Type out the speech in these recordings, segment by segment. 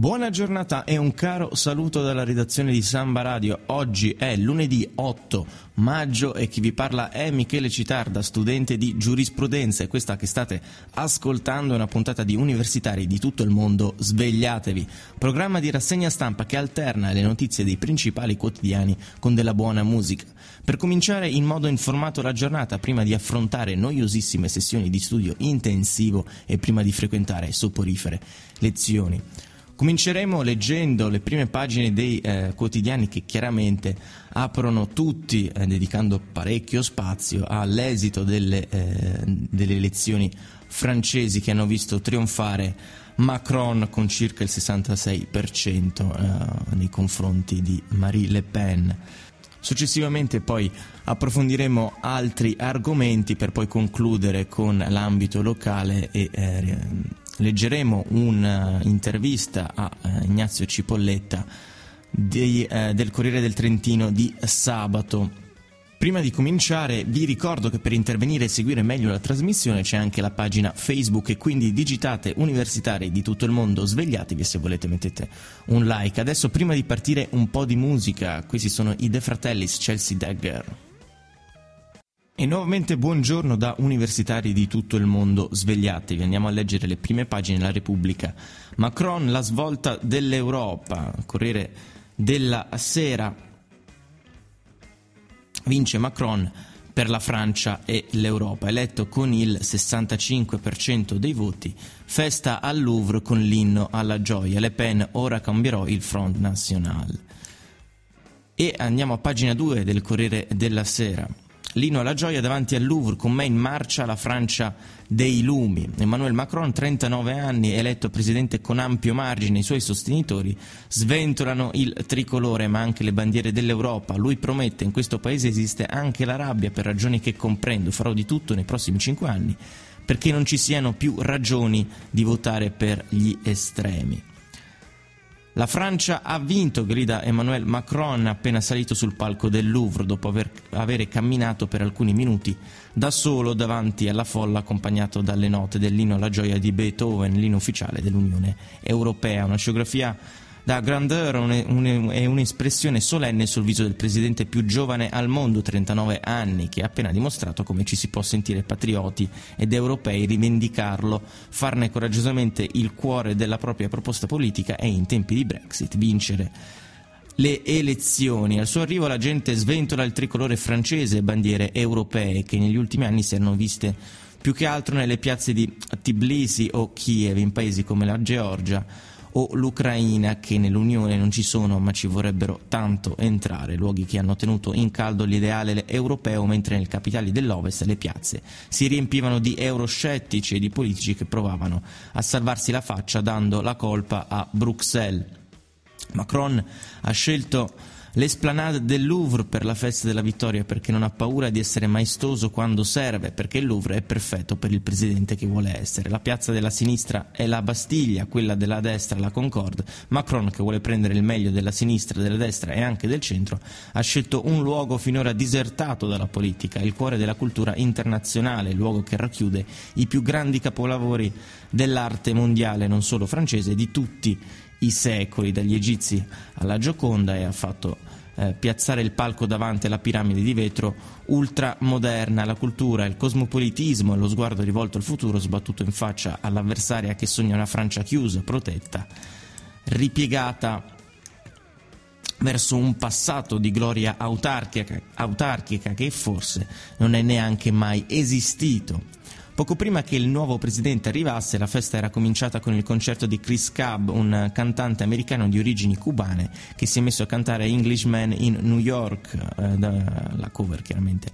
Buona giornata e un caro saluto dalla redazione di Samba Radio. Oggi è lunedì 8 maggio e chi vi parla è Michele Citarda, studente di giurisprudenza e questa che state ascoltando è una puntata di universitari di tutto il mondo. Svegliatevi, programma di rassegna stampa che alterna le notizie dei principali quotidiani con della buona musica. Per cominciare in modo informato la giornata prima di affrontare noiosissime sessioni di studio intensivo e prima di frequentare soporifere lezioni. Cominceremo leggendo le prime pagine dei eh, quotidiani che chiaramente aprono tutti, eh, dedicando parecchio spazio all'esito delle, eh, delle elezioni francesi che hanno visto trionfare Macron con circa il 66% eh, nei confronti di Marie Le Pen. Successivamente poi approfondiremo altri argomenti per poi concludere con l'ambito locale e eh, leggeremo un'intervista a eh, Ignazio Cipolletta di, eh, del Corriere del Trentino di sabato. Prima di cominciare vi ricordo che per intervenire e seguire meglio la trasmissione c'è anche la pagina Facebook e quindi digitate universitari di tutto il mondo, svegliatevi se volete mettete un like. Adesso prima di partire un po' di musica, questi sono i De Fratellis Chelsea Dagger. E nuovamente buongiorno da universitari di tutto il mondo, svegliatevi, andiamo a leggere le prime pagine della Repubblica. Macron, la svolta dell'Europa, Corriere della Sera, vince Macron per la Francia e l'Europa, eletto con il 65% dei voti, festa al Louvre con l'inno alla gioia, Le Pen ora cambierò il Front National. E andiamo a pagina 2 del Corriere della Sera. Lino alla gioia davanti al Louvre, con me in marcia la Francia dei lumi. Emmanuel Macron, 39 anni, eletto presidente con ampio margine, i suoi sostenitori sventolano il tricolore ma anche le bandiere dell'Europa. Lui promette in questo paese esiste anche la rabbia per ragioni che comprendo, farò di tutto nei prossimi cinque anni perché non ci siano più ragioni di votare per gli estremi. La Francia ha vinto, grida Emmanuel Macron appena salito sul palco del Louvre dopo aver, avere camminato per alcuni minuti da solo davanti alla folla accompagnato dalle note dell'inno alla gioia di Beethoven, l'inno ufficiale dell'Unione Europea. Una sciografia da grandeur e un'espressione solenne sul viso del presidente più giovane al mondo, 39 anni, che ha appena dimostrato come ci si può sentire patrioti ed europei, rivendicarlo, farne coraggiosamente il cuore della propria proposta politica e in tempi di Brexit vincere le elezioni. Al suo arrivo la gente sventola il tricolore francese e bandiere europee che negli ultimi anni si erano viste più che altro nelle piazze di Tbilisi o Kiev in paesi come la Georgia o l'Ucraina che nell'Unione non ci sono ma ci vorrebbero tanto entrare, luoghi che hanno tenuto in caldo l'ideale europeo mentre nel capitali dell'Ovest le piazze si riempivano di euroscettici e di politici che provavano a salvarsi la faccia dando la colpa a Bruxelles. Macron ha scelto l'esplanade del Louvre per la festa della vittoria perché non ha paura di essere maestoso quando serve, perché il Louvre è perfetto per il presidente che vuole essere. La piazza della sinistra è la Bastiglia, quella della destra la Concorde. Macron, che vuole prendere il meglio della sinistra, della destra e anche del centro, ha scelto un luogo finora disertato dalla politica, il cuore della cultura internazionale, luogo che racchiude i più grandi capolavori dell'arte mondiale, non solo francese, di tutti i secoli, dagli egizi alla Gioconda e ha fatto eh, piazzare il palco davanti alla piramide di vetro ultramoderna, la cultura, il cosmopolitismo e lo sguardo rivolto al futuro sbattuto in faccia all'avversaria che sogna una Francia chiusa, protetta, ripiegata verso un passato di gloria autarchica, autarchica che forse non è neanche mai esistito. Poco prima che il nuovo presidente arrivasse, la festa era cominciata con il concerto di Chris Cab, un cantante americano di origini cubane che si è messo a cantare Englishman in New York, eh, la cover chiaramente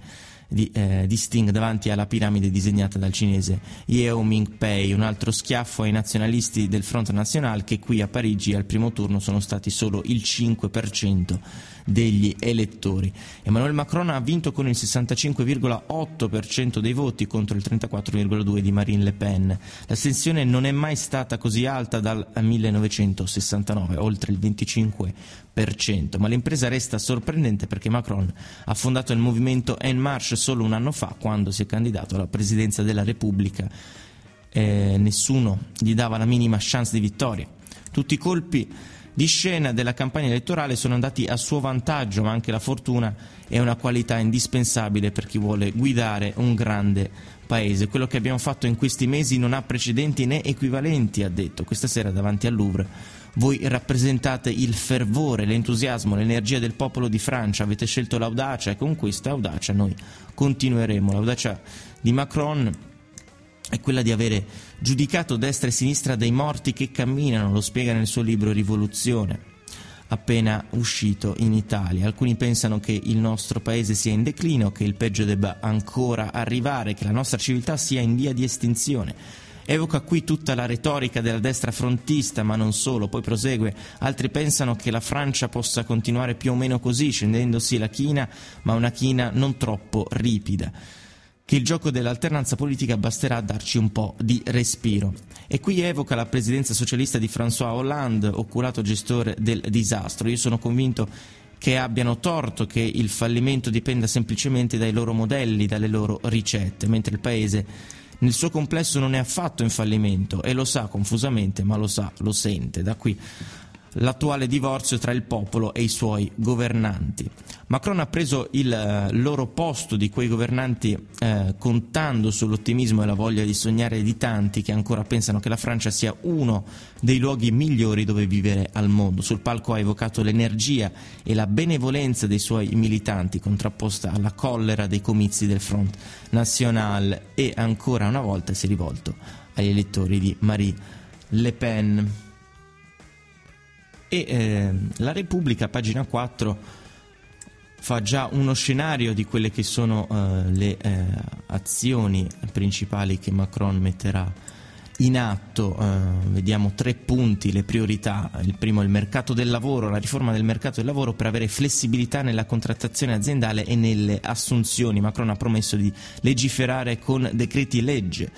di, eh, di, Sting davanti alla piramide disegnata dal cinese Yeo Ming-pei, un altro schiaffo ai nazionalisti del Front National che qui a Parigi al primo turno sono stati solo il 5% degli elettori. Emmanuel Macron ha vinto con il 65,8% dei voti contro il 34,2% di Marine Le Pen. L'astensione non è mai stata così alta dal 1969, oltre il 25%, ma l'impresa resta sorprendente perché Macron ha fondato il movimento En Marche solo un anno fa, quando si è candidato alla presidenza della Repubblica. Eh, nessuno gli dava la minima chance di vittoria. Tutti i colpi di scena della campagna elettorale sono andati a suo vantaggio, ma anche la fortuna è una qualità indispensabile per chi vuole guidare un grande paese. Quello che abbiamo fatto in questi mesi non ha precedenti né equivalenti, ha detto questa sera davanti al Louvre. Voi rappresentate il fervore, l'entusiasmo, l'energia del popolo di Francia, avete scelto l'audacia e con questa audacia noi continueremo. L'audacia di Macron è quella di avere giudicato destra e sinistra dei morti che camminano, lo spiega nel suo libro Rivoluzione, appena uscito in Italia. Alcuni pensano che il nostro paese sia in declino, che il peggio debba ancora arrivare, che la nostra civiltà sia in via di estinzione. Evoca qui tutta la retorica della destra frontista, ma non solo, poi prosegue. Altri pensano che la Francia possa continuare più o meno così, scendendosi la china, ma una china non troppo ripida che il gioco dell'alternanza politica basterà a darci un po' di respiro. E qui evoca la presidenza socialista di François Hollande, oculato gestore del disastro. Io sono convinto che abbiano torto che il fallimento dipenda semplicemente dai loro modelli, dalle loro ricette, mentre il Paese nel suo complesso non è affatto in fallimento e lo sa confusamente, ma lo sa, lo sente. Da qui l'attuale divorzio tra il popolo e i suoi governanti. Macron ha preso il eh, loro posto di quei governanti eh, contando sull'ottimismo e la voglia di sognare di tanti che ancora pensano che la Francia sia uno dei luoghi migliori dove vivere al mondo. Sul palco ha evocato l'energia e la benevolenza dei suoi militanti contrapposta alla collera dei comizi del Front National e ancora una volta si è rivolto agli elettori di Marie Le Pen. E eh, la Repubblica, pagina 4, fa già uno scenario di quelle che sono eh, le eh, azioni principali che Macron metterà in atto. Eh, vediamo tre punti, le priorità. Il primo è il mercato del lavoro, la riforma del mercato del lavoro per avere flessibilità nella contrattazione aziendale e nelle assunzioni. Macron ha promesso di legiferare con decreti legge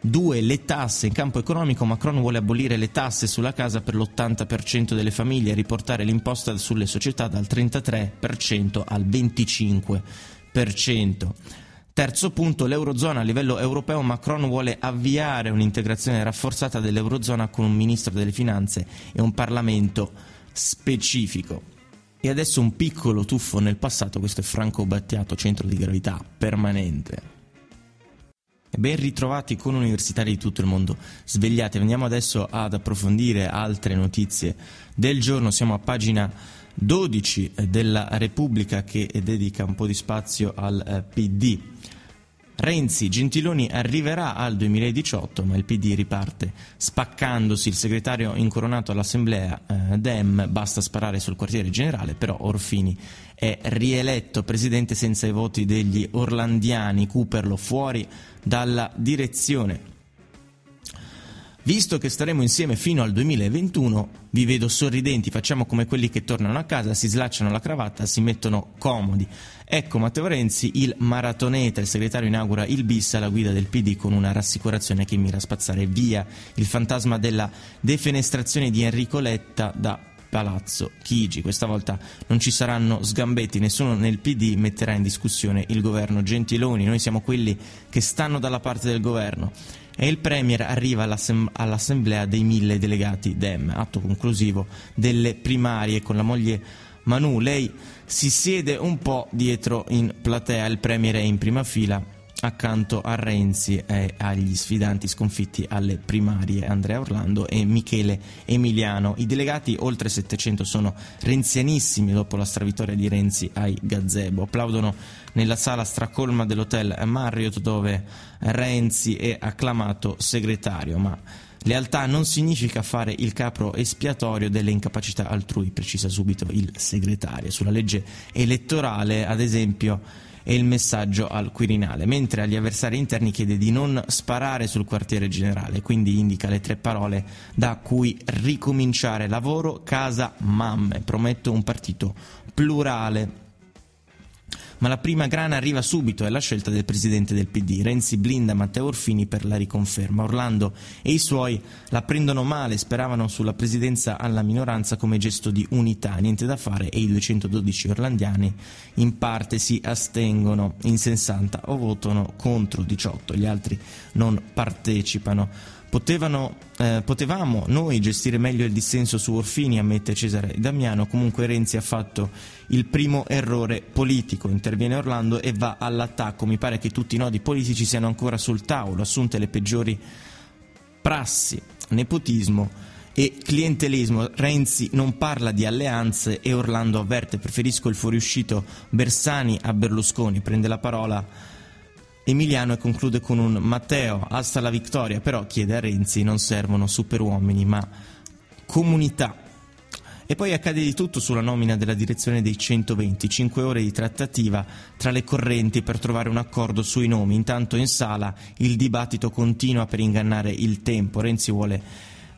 2. Le tasse. In campo economico Macron vuole abolire le tasse sulla casa per l'80% delle famiglie e riportare l'imposta sulle società dal 33% al 25%. Terzo punto, l'Eurozona a livello europeo. Macron vuole avviare un'integrazione rafforzata dell'Eurozona con un ministro delle finanze e un Parlamento specifico. E adesso un piccolo tuffo nel passato, questo è Franco Battiato, centro di gravità permanente. Ben ritrovati con universitari di tutto il mondo. Svegliate, andiamo adesso ad approfondire altre notizie del giorno. Siamo a pagina 12 della Repubblica che dedica un po' di spazio al eh, PD. Renzi, Gentiloni arriverà al 2018, ma il PD riparte spaccandosi. Il segretario incoronato all'Assemblea eh, Dem basta sparare sul quartiere generale, però Orfini è rieletto presidente senza i voti degli orlandiani. Cooperlo fuori dalla direzione. Visto che staremo insieme fino al 2021, vi vedo sorridenti, facciamo come quelli che tornano a casa, si slacciano la cravatta, si mettono comodi. Ecco Matteo Renzi, il maratoneta, il segretario inaugura il bis alla guida del PD con una rassicurazione che mira a spazzare via il fantasma della defenestrazione di Enrico Letta da Palazzo Chigi. Questa volta non ci saranno sgambetti, nessuno nel PD metterà in discussione il governo Gentiloni, noi siamo quelli che stanno dalla parte del governo. E il Premier arriva all'assem- all'assemblea dei mille delegati Dem, atto conclusivo delle primarie con la moglie Manu. Lei si siede un po' dietro in platea, il Premier è in prima fila accanto a Renzi e agli sfidanti sconfitti alle primarie Andrea Orlando e Michele Emiliano. I delegati, oltre 700, sono renzianissimi dopo la stravittoria di Renzi ai gazebo. Applaudono nella sala stracolma dell'hotel Marriott dove Renzi è acclamato segretario, ma lealtà non significa fare il capro espiatorio delle incapacità altrui, precisa subito il segretario. Sulla legge elettorale, ad esempio, e il messaggio al Quirinale, mentre agli avversari interni chiede di non sparare sul quartiere generale, quindi indica le tre parole da cui ricominciare lavoro, casa, mamme. Prometto un partito plurale ma la prima grana arriva subito, è la scelta del presidente del PD. Renzi blinda Matteo Orfini per la riconferma. Orlando e i suoi la prendono male, speravano sulla presidenza alla minoranza come gesto di unità, niente da fare e i 212 orlandiani in parte si astengono in 60 o votano contro 18, gli altri non partecipano. Potevano, eh, potevamo noi gestire meglio il dissenso su Orfini, ammette Cesare. Damiano, comunque Renzi ha fatto il primo errore politico, interviene Orlando e va all'attacco, mi pare che tutti i nodi politici siano ancora sul tavolo, assunte le peggiori prassi, nepotismo e clientelismo. Renzi non parla di alleanze e Orlando avverte preferisco il fuoriuscito Bersani a Berlusconi, prende la parola Emiliano e conclude con un Matteo, alza la vittoria, però chiede a Renzi non servono superuomini ma comunità. E poi accade di tutto sulla nomina della direzione dei 120, 5 ore di trattativa tra le correnti per trovare un accordo sui nomi. Intanto in sala il dibattito continua per ingannare il tempo. Renzi vuole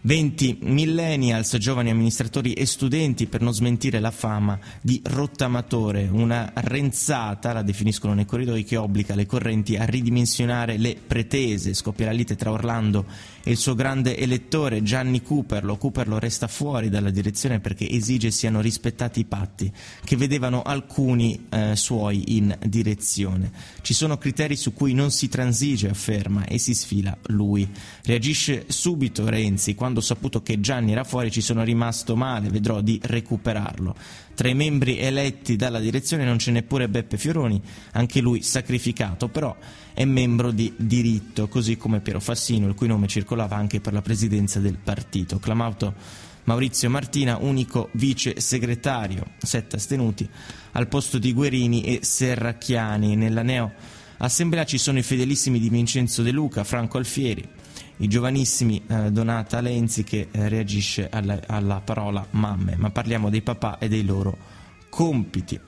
20 millennials, giovani amministratori e studenti per non smentire la fama di rottamatore, una renzata, la definiscono nei corridoi, che obbliga le correnti a ridimensionare le pretese. Scoppia la lite tra Orlando e il suo grande elettore Gianni Cooperlo. Cooperlo resta fuori dalla direzione perché esige siano rispettati i patti che vedevano alcuni eh, suoi in direzione. Ci sono criteri su cui non si transige, afferma, e si sfila lui. Reagisce subito Renzi quando ho saputo che Gianni era fuori ci sono rimasto male, vedrò di recuperarlo. Tra i membri eletti dalla direzione non c'è neppure Beppe Fioroni, anche lui sacrificato, però è membro di diritto, così come Piero Fassino, il cui nome circolava anche per la presidenza del partito. Clamato Maurizio Martina, unico vice segretario, sette astenuti, al posto di Guerini e Serracchiani. Nella neo assemblea ci sono i fedelissimi di Vincenzo De Luca, Franco Alfieri, i giovanissimi eh, Donata Lenzi che eh, reagisce alla, alla parola mamme, ma parliamo dei papà e dei loro compiti.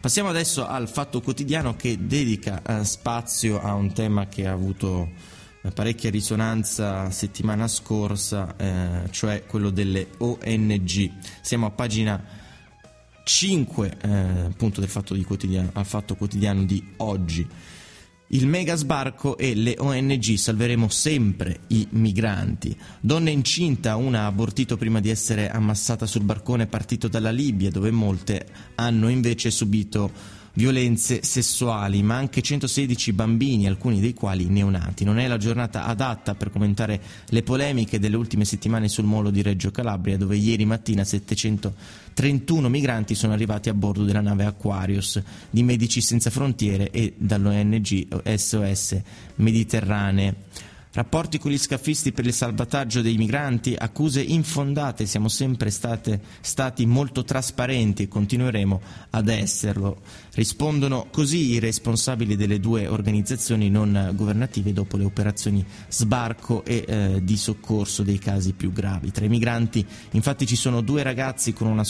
Passiamo adesso al Fatto Quotidiano che dedica eh, spazio a un tema che ha avuto parecchia risonanza settimana scorsa, eh, cioè quello delle ONG. Siamo a pagina 5 eh, appunto del Fatto, Fatto Quotidiano di oggi. Il mega sbarco e le ONG salveremo sempre i migranti. Donna incinta, una ha abortito prima di essere ammassata sul barcone partito dalla Libia, dove molte hanno invece subito violenze sessuali, ma anche 116 bambini, alcuni dei quali neonati. Non è la giornata adatta per commentare le polemiche delle ultime settimane sul molo di Reggio Calabria, dove ieri mattina 731 migranti sono arrivati a bordo della nave Aquarius di Medici Senza Frontiere e dall'ONG SOS Mediterranee. Rapporti con gli scafisti per il salvataggio dei migranti, accuse infondate, siamo sempre state, stati molto trasparenti e continueremo ad esserlo. Rispondono così i responsabili delle due organizzazioni non governative dopo le operazioni sbarco e eh, di soccorso dei casi più gravi. Tra i migranti infatti ci sono due ragazzi con una,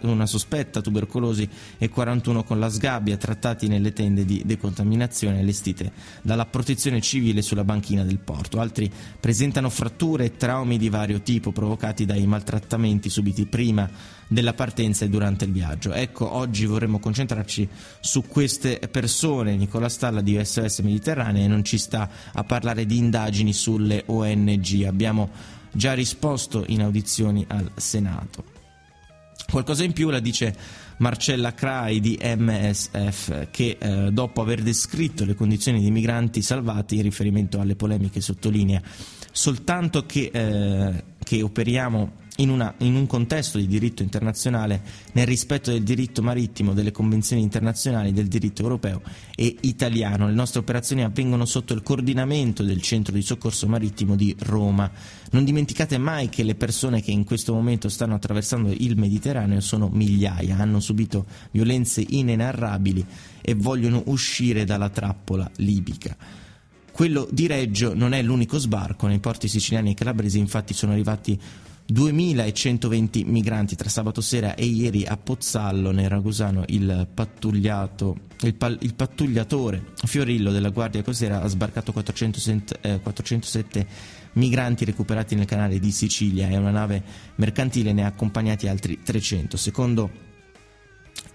una sospetta tubercolosi e 41 con la sgabbia trattati nelle tende di decontaminazione allestite dalla protezione civile sulla banchina del porto. Altri presentano fratture e traumi di vario tipo provocati dai maltrattamenti subiti prima della partenza e durante il viaggio. Ecco, oggi vorremmo concentrarci su queste persone. Nicola Stalla di SOS Mediterranea non ci sta a parlare di indagini sulle ONG. Abbiamo già risposto in audizioni al Senato. Qualcosa in più la dice Marcella Crai di MSF che eh, dopo aver descritto le condizioni dei migranti salvati in riferimento alle polemiche sottolinea soltanto che, eh, che operiamo in, una, in, un contesto di diritto internazionale nel rispetto del diritto marittimo, delle convenzioni internazionali, del diritto europeo e italiano. Le nostre operazioni avvengono sotto il coordinamento del centro di soccorso marittimo di Roma. Non dimenticate mai che le persone che in questo momento stanno attraversando il Mediterraneo sono migliaia, hanno subito violenze inenarrabili e vogliono uscire dalla trappola libica. Quello di Reggio non è l'unico sbarco, nei porti siciliani e calabresi infatti sono arrivati 2120 migranti tra sabato sera e ieri a Pozzallo, nel Ragusano, il, il, pal, il pattugliatore Fiorillo della Guardia Costiera ha sbarcato 407, eh, 407 migranti recuperati nel canale di Sicilia e una nave mercantile ne ha accompagnati altri 300. Secondo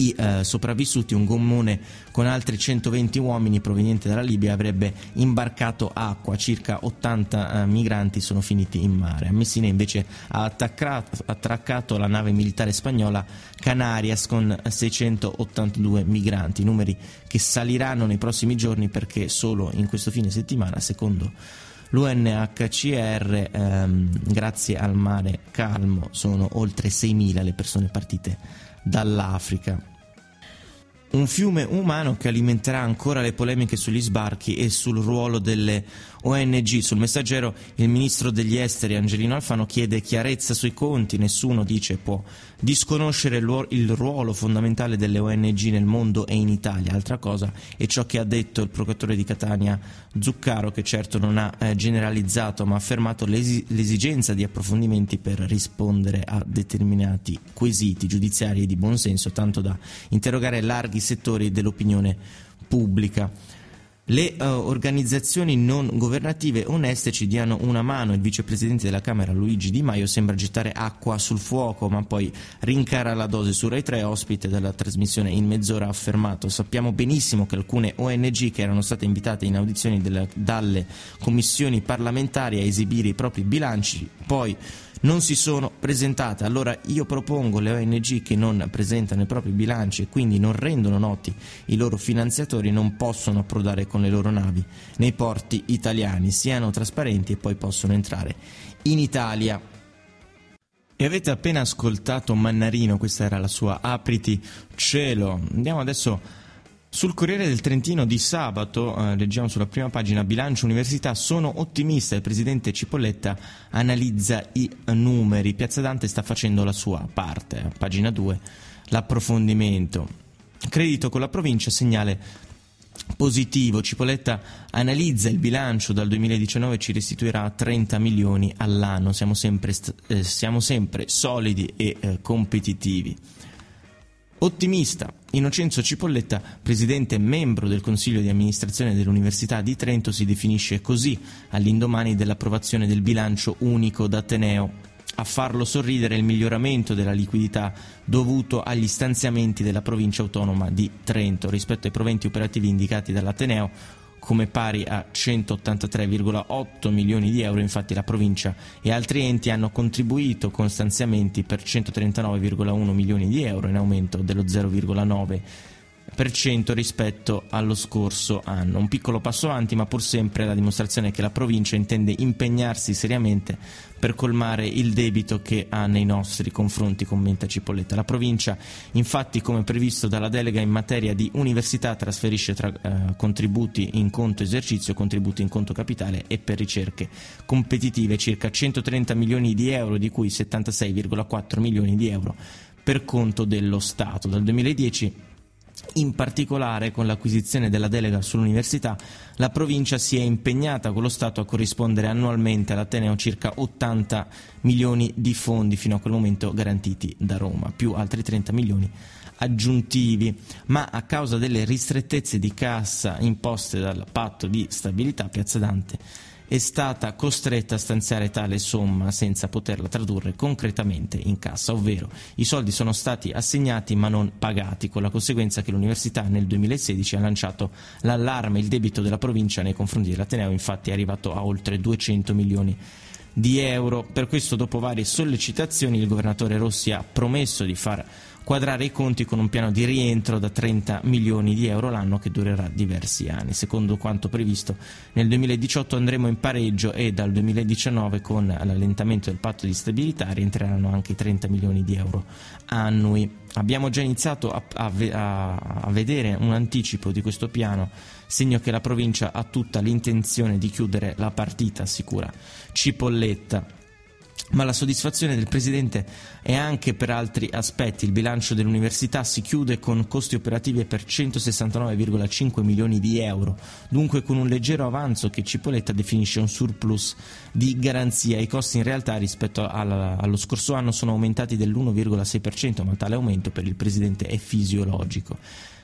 i eh, sopravvissuti, un gommone con altri 120 uomini provenienti dalla Libia avrebbe imbarcato acqua, circa 80 eh, migranti sono finiti in mare. A Messina invece ha attraccato la nave militare spagnola Canarias con 682 migranti, numeri che saliranno nei prossimi giorni perché solo in questo fine settimana, secondo l'UNHCR, ehm, grazie al mare calmo, sono oltre 6.000 le persone partite dall'Africa. Un fiume umano che alimenterà ancora le polemiche sugli sbarchi e sul ruolo delle ONG. Sul messaggero il ministro degli esteri Angelino Alfano chiede chiarezza sui conti, nessuno dice può disconoscere il ruolo fondamentale delle ONG nel mondo e in Italia. Altra cosa è ciò che ha detto il procuratore di Catania Zuccaro, che certo non ha eh, generalizzato ma ha affermato l'esi- l'esigenza di approfondimenti per rispondere a determinati quesiti giudiziari e di buonsenso, tanto da interrogare larghi settori dell'opinione pubblica. Le uh, organizzazioni non governative oneste ci diano una mano. Il vicepresidente della Camera Luigi Di Maio sembra gettare acqua sul fuoco, ma poi rincara la dose su Rai 3, ospite della trasmissione in mezz'ora ha affermato sappiamo benissimo che alcune ONG che erano state invitate in audizioni delle, dalle commissioni parlamentari a esibire i propri bilanci, poi non si sono presentate. Allora io propongo le ONG che non presentano i propri bilanci e quindi non rendono noti i loro finanziatori non possono approdare con le loro navi nei porti italiani, siano trasparenti e poi possono entrare in Italia. E avete appena ascoltato Mannarino, questa era la sua Apriti cielo. Andiamo adesso sul Corriere del Trentino di sabato, eh, leggiamo sulla prima pagina, bilancio università, sono ottimista, il presidente Cipolletta analizza i numeri, Piazza Dante sta facendo la sua parte, pagina 2, l'approfondimento. Credito con la provincia, segnale positivo, Cipolletta analizza il bilancio dal 2019 e ci restituirà 30 milioni all'anno, siamo sempre, eh, siamo sempre solidi e eh, competitivi. Ottimista, Innocenzo Cipolletta, presidente e membro del Consiglio di amministrazione dell'Università di Trento, si definisce così all'indomani dell'approvazione del bilancio unico d'Ateneo. A farlo sorridere il miglioramento della liquidità dovuto agli stanziamenti della provincia autonoma di Trento rispetto ai proventi operativi indicati dall'Ateneo, come pari a 183,8 milioni di euro, infatti la provincia e altri enti hanno contribuito con stanziamenti per 139,1 milioni di euro in aumento dello 0,9 rispetto allo scorso anno. Un piccolo passo avanti, ma pur sempre la dimostrazione che la provincia intende impegnarsi seriamente per colmare il debito che ha nei nostri confronti, commenta Cipolletta. La provincia, infatti, come previsto dalla delega in materia di università, trasferisce tra eh, contributi in conto esercizio, contributi in conto capitale e per ricerche competitive circa 130 milioni di euro, di cui 76,4 milioni di euro per conto dello Stato. Dal 2010 in particolare, con l'acquisizione della delega sull'università, la provincia si è impegnata con lo Stato a corrispondere annualmente all'Ateneo circa 80 milioni di fondi fino a quel momento garantiti da Roma, più altri 30 milioni aggiuntivi, ma a causa delle ristrettezze di cassa imposte dal patto di stabilità Piazza Dante è stata costretta a stanziare tale somma senza poterla tradurre concretamente in cassa, ovvero i soldi sono stati assegnati ma non pagati, con la conseguenza che l'università nel 2016 ha lanciato l'allarme, il debito della provincia nei confronti dell'Ateneo infatti è arrivato a oltre 200 milioni di euro. Per questo, dopo varie sollecitazioni, il governatore Rossi ha promesso di far quadrare i conti con un piano di rientro da 30 milioni di euro l'anno che durerà diversi anni. Secondo quanto previsto nel 2018 andremo in pareggio e dal 2019 con l'allentamento del patto di stabilità rientreranno anche i 30 milioni di euro annui. Abbiamo già iniziato a, a, a vedere un anticipo di questo piano, segno che la provincia ha tutta l'intenzione di chiudere la partita, assicura Cipolletta ma la soddisfazione del Presidente è anche per altri aspetti. Il bilancio dell'università si chiude con costi operativi per 169,5 milioni di euro, dunque con un leggero avanzo che Cipolletta definisce un surplus di garanzia. I costi in realtà rispetto allo scorso anno sono aumentati dell'1,6%, ma tale aumento per il Presidente è fisiologico.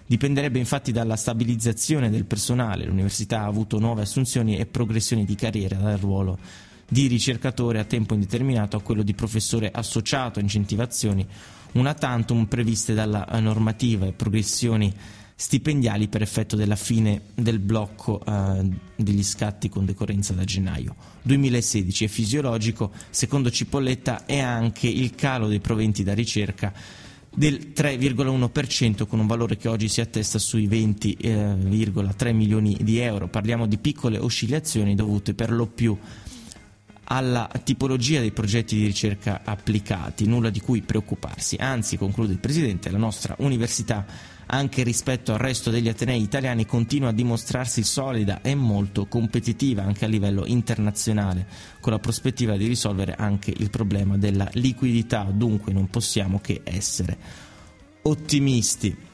Dipenderebbe infatti dalla stabilizzazione del personale. L'università ha avuto nuove assunzioni e progressioni di carriera dal ruolo di ricercatore a tempo indeterminato a quello di professore associato, incentivazioni una tantum previste dalla normativa e progressioni stipendiali per effetto della fine del blocco eh, degli scatti con decorrenza da gennaio 2016 è fisiologico, secondo Cipolletta, è anche il calo dei proventi da ricerca del 3,1% con un valore che oggi si attesta sui 20,3 eh, milioni di euro. Parliamo di piccole oscillazioni dovute per lo più alla tipologia dei progetti di ricerca applicati, nulla di cui preoccuparsi. Anzi, conclude il Presidente, la nostra università, anche rispetto al resto degli Atenei italiani, continua a dimostrarsi solida e molto competitiva anche a livello internazionale, con la prospettiva di risolvere anche il problema della liquidità. Dunque non possiamo che essere ottimisti.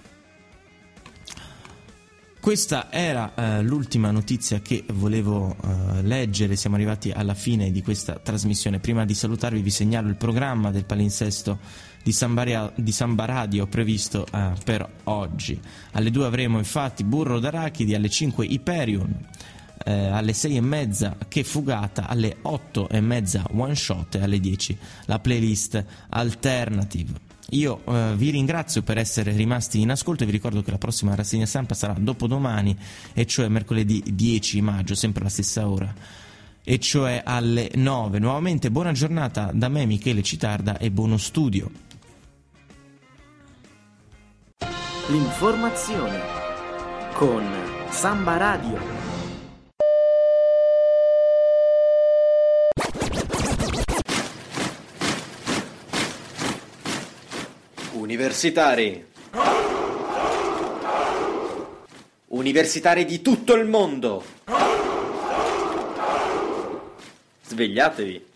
Questa era eh, l'ultima notizia che volevo eh, leggere, siamo arrivati alla fine di questa trasmissione. Prima di salutarvi vi segnalo il programma del palinsesto di Samba, di Samba Radio previsto eh, per oggi. Alle 2 avremo infatti Burro d'Arachidi, alle 5 Hyperion, eh, alle 6 e mezza Che Fugata, alle 8 e mezza One Shot e alle 10 la playlist Alternative. Io eh, vi ringrazio per essere rimasti in ascolto e vi ricordo che la prossima rassegna stampa sarà dopodomani, e cioè mercoledì 10 maggio, sempre alla stessa ora, e cioè alle 9. Nuovamente buona giornata da me Michele Citarda e buono studio. L'informazione con Samba Radio. Universitari. Universitari di tutto il mondo. Svegliatevi.